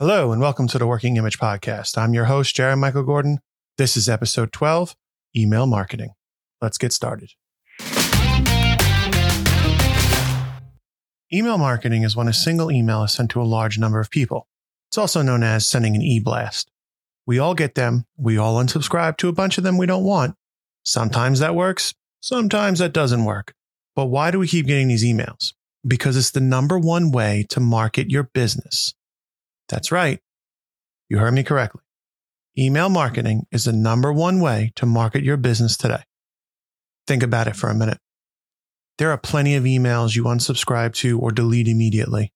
Hello, and welcome to the Working Image Podcast. I'm your host, Jarrod Michael Gordon. This is episode 12 Email Marketing. Let's get started. Email marketing is when a single email is sent to a large number of people. It's also known as sending an e blast. We all get them. We all unsubscribe to a bunch of them we don't want. Sometimes that works, sometimes that doesn't work. But why do we keep getting these emails? Because it's the number one way to market your business. That's right. You heard me correctly. Email marketing is the number one way to market your business today. Think about it for a minute. There are plenty of emails you unsubscribe to or delete immediately,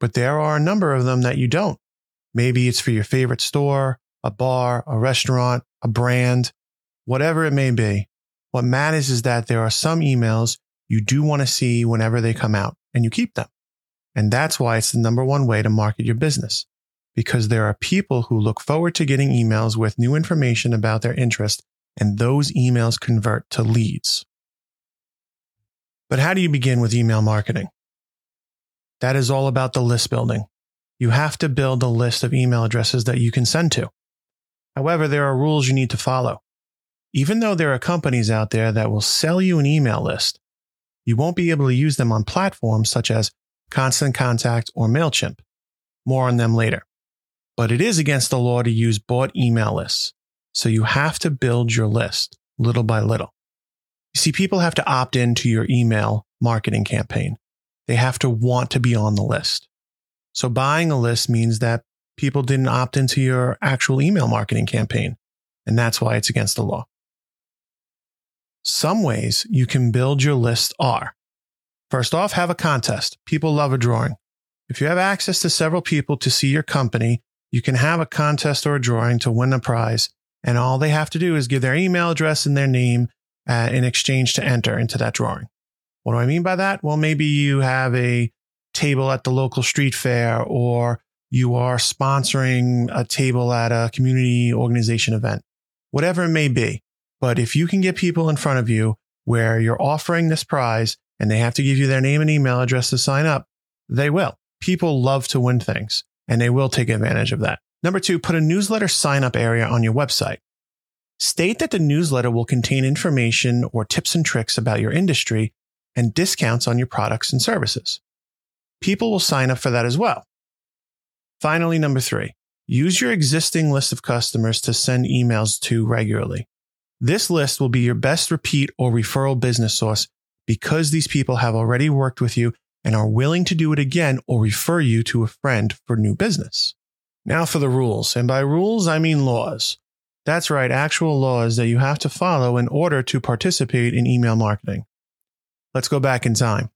but there are a number of them that you don't. Maybe it's for your favorite store, a bar, a restaurant, a brand, whatever it may be. What matters is that there are some emails you do want to see whenever they come out and you keep them. And that's why it's the number one way to market your business because there are people who look forward to getting emails with new information about their interest, and those emails convert to leads. But how do you begin with email marketing? That is all about the list building. You have to build a list of email addresses that you can send to. However, there are rules you need to follow. Even though there are companies out there that will sell you an email list, you won't be able to use them on platforms such as Constant Contact or MailChimp. More on them later but it is against the law to use bought email lists. So you have to build your list little by little. You see, people have to opt into your email marketing campaign. They have to want to be on the list. So buying a list means that people didn't opt into your actual email marketing campaign. And that's why it's against the law. Some ways you can build your list are first off, have a contest. People love a drawing. If you have access to several people to see your company, you can have a contest or a drawing to win a prize. And all they have to do is give their email address and their name uh, in exchange to enter into that drawing. What do I mean by that? Well, maybe you have a table at the local street fair or you are sponsoring a table at a community organization event, whatever it may be. But if you can get people in front of you where you're offering this prize and they have to give you their name and email address to sign up, they will. People love to win things and they will take advantage of that. Number two, put a newsletter sign up area on your website. State that the newsletter will contain information or tips and tricks about your industry and discounts on your products and services. People will sign up for that as well. Finally, number three, use your existing list of customers to send emails to regularly. This list will be your best repeat or referral business source because these people have already worked with you and are willing to do it again or refer you to a friend for new business. Now for the rules. And by rules, I mean laws. That's right, actual laws that you have to follow in order to participate in email marketing. Let's go back in time.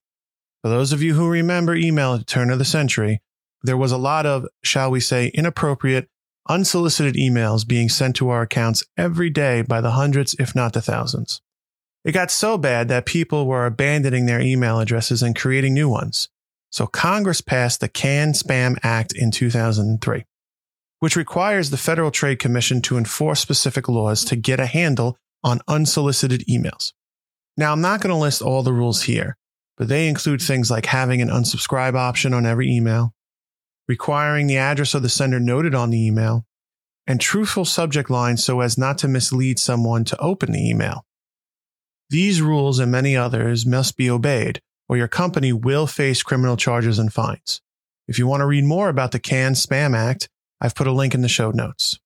For those of you who remember email at the turn of the century, there was a lot of, shall we say, inappropriate, unsolicited emails being sent to our accounts every day by the hundreds, if not the thousands. It got so bad that people were abandoning their email addresses and creating new ones. So Congress passed the CAN-SPAM Act in 2003, which requires the Federal Trade Commission to enforce specific laws to get a handle on unsolicited emails. Now, I'm not going to list all the rules here, but they include things like having an unsubscribe option on every email, requiring the address of the sender noted on the email, and truthful subject lines so as not to mislead someone to open the email. These rules and many others must be obeyed, or your company will face criminal charges and fines. If you want to read more about the CAN-SPAM Act, I've put a link in the show notes.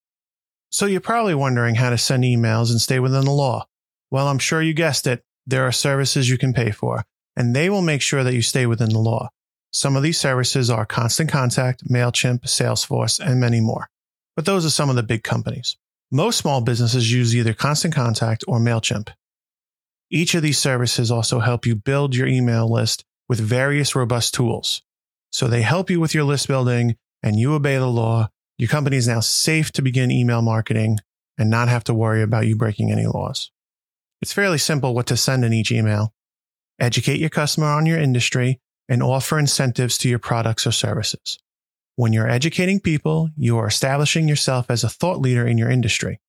So you're probably wondering how to send emails and stay within the law. Well, I'm sure you guessed it. There are services you can pay for, and they will make sure that you stay within the law. Some of these services are Constant Contact, MailChimp, Salesforce, and many more. But those are some of the big companies. Most small businesses use either Constant Contact or MailChimp. Each of these services also help you build your email list with various robust tools. So they help you with your list building and you obey the law. Your company is now safe to begin email marketing and not have to worry about you breaking any laws. It's fairly simple what to send in each email. Educate your customer on your industry and offer incentives to your products or services. When you're educating people, you are establishing yourself as a thought leader in your industry.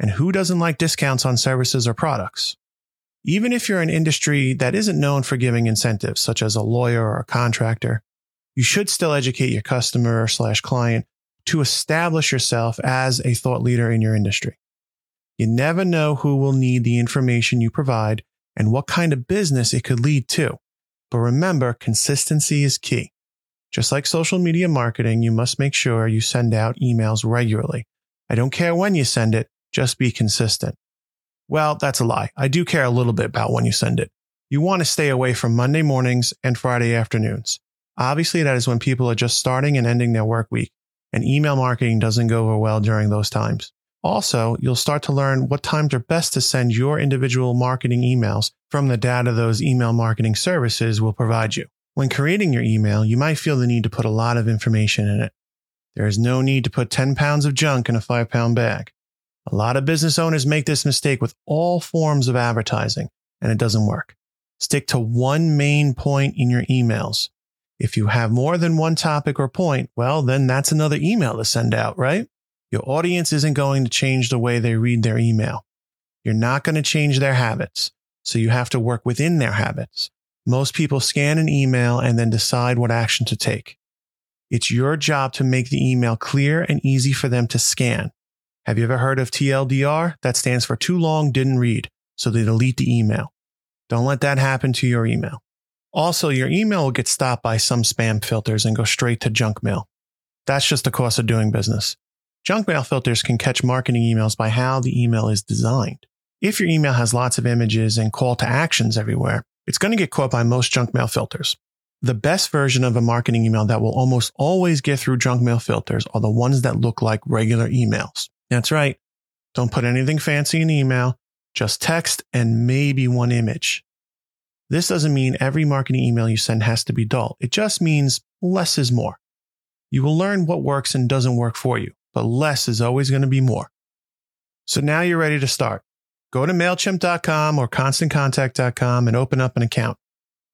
And who doesn't like discounts on services or products? Even if you're an industry that isn't known for giving incentives, such as a lawyer or a contractor, you should still educate your customer slash client to establish yourself as a thought leader in your industry. You never know who will need the information you provide and what kind of business it could lead to. But remember, consistency is key. Just like social media marketing, you must make sure you send out emails regularly. I don't care when you send it, just be consistent. Well, that's a lie. I do care a little bit about when you send it. You want to stay away from Monday mornings and Friday afternoons. Obviously, that is when people are just starting and ending their work week, and email marketing doesn't go over well during those times. Also, you'll start to learn what times are best to send your individual marketing emails from the data those email marketing services will provide you. When creating your email, you might feel the need to put a lot of information in it. There is no need to put 10 pounds of junk in a five pound bag. A lot of business owners make this mistake with all forms of advertising, and it doesn't work. Stick to one main point in your emails. If you have more than one topic or point, well, then that's another email to send out, right? Your audience isn't going to change the way they read their email. You're not going to change their habits. So you have to work within their habits. Most people scan an email and then decide what action to take. It's your job to make the email clear and easy for them to scan. Have you ever heard of TLDR? That stands for too long, didn't read. So they delete the email. Don't let that happen to your email. Also, your email will get stopped by some spam filters and go straight to junk mail. That's just the cost of doing business. Junk mail filters can catch marketing emails by how the email is designed. If your email has lots of images and call to actions everywhere, it's going to get caught by most junk mail filters. The best version of a marketing email that will almost always get through junk mail filters are the ones that look like regular emails. That's right. Don't put anything fancy in email, just text and maybe one image. This doesn't mean every marketing email you send has to be dull. It just means less is more. You will learn what works and doesn't work for you but less is always going to be more. So now you're ready to start. Go to MailChimp.com or ConstantContact.com and open up an account.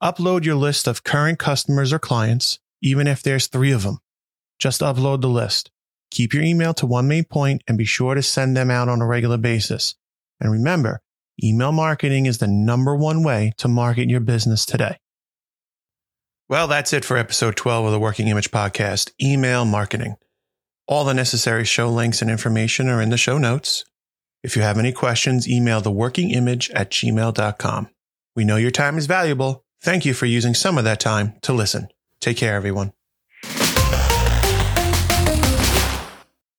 Upload your list of current customers or clients, even if there's three of them. Just upload the list. Keep your email to one main point and be sure to send them out on a regular basis. And remember, email marketing is the number one way to market your business today. Well, that's it for episode 12 of the Working Image Podcast Email Marketing. All the necessary show links and information are in the show notes. If you have any questions, email theworkingimage at gmail.com. We know your time is valuable. Thank you for using some of that time to listen. Take care, everyone.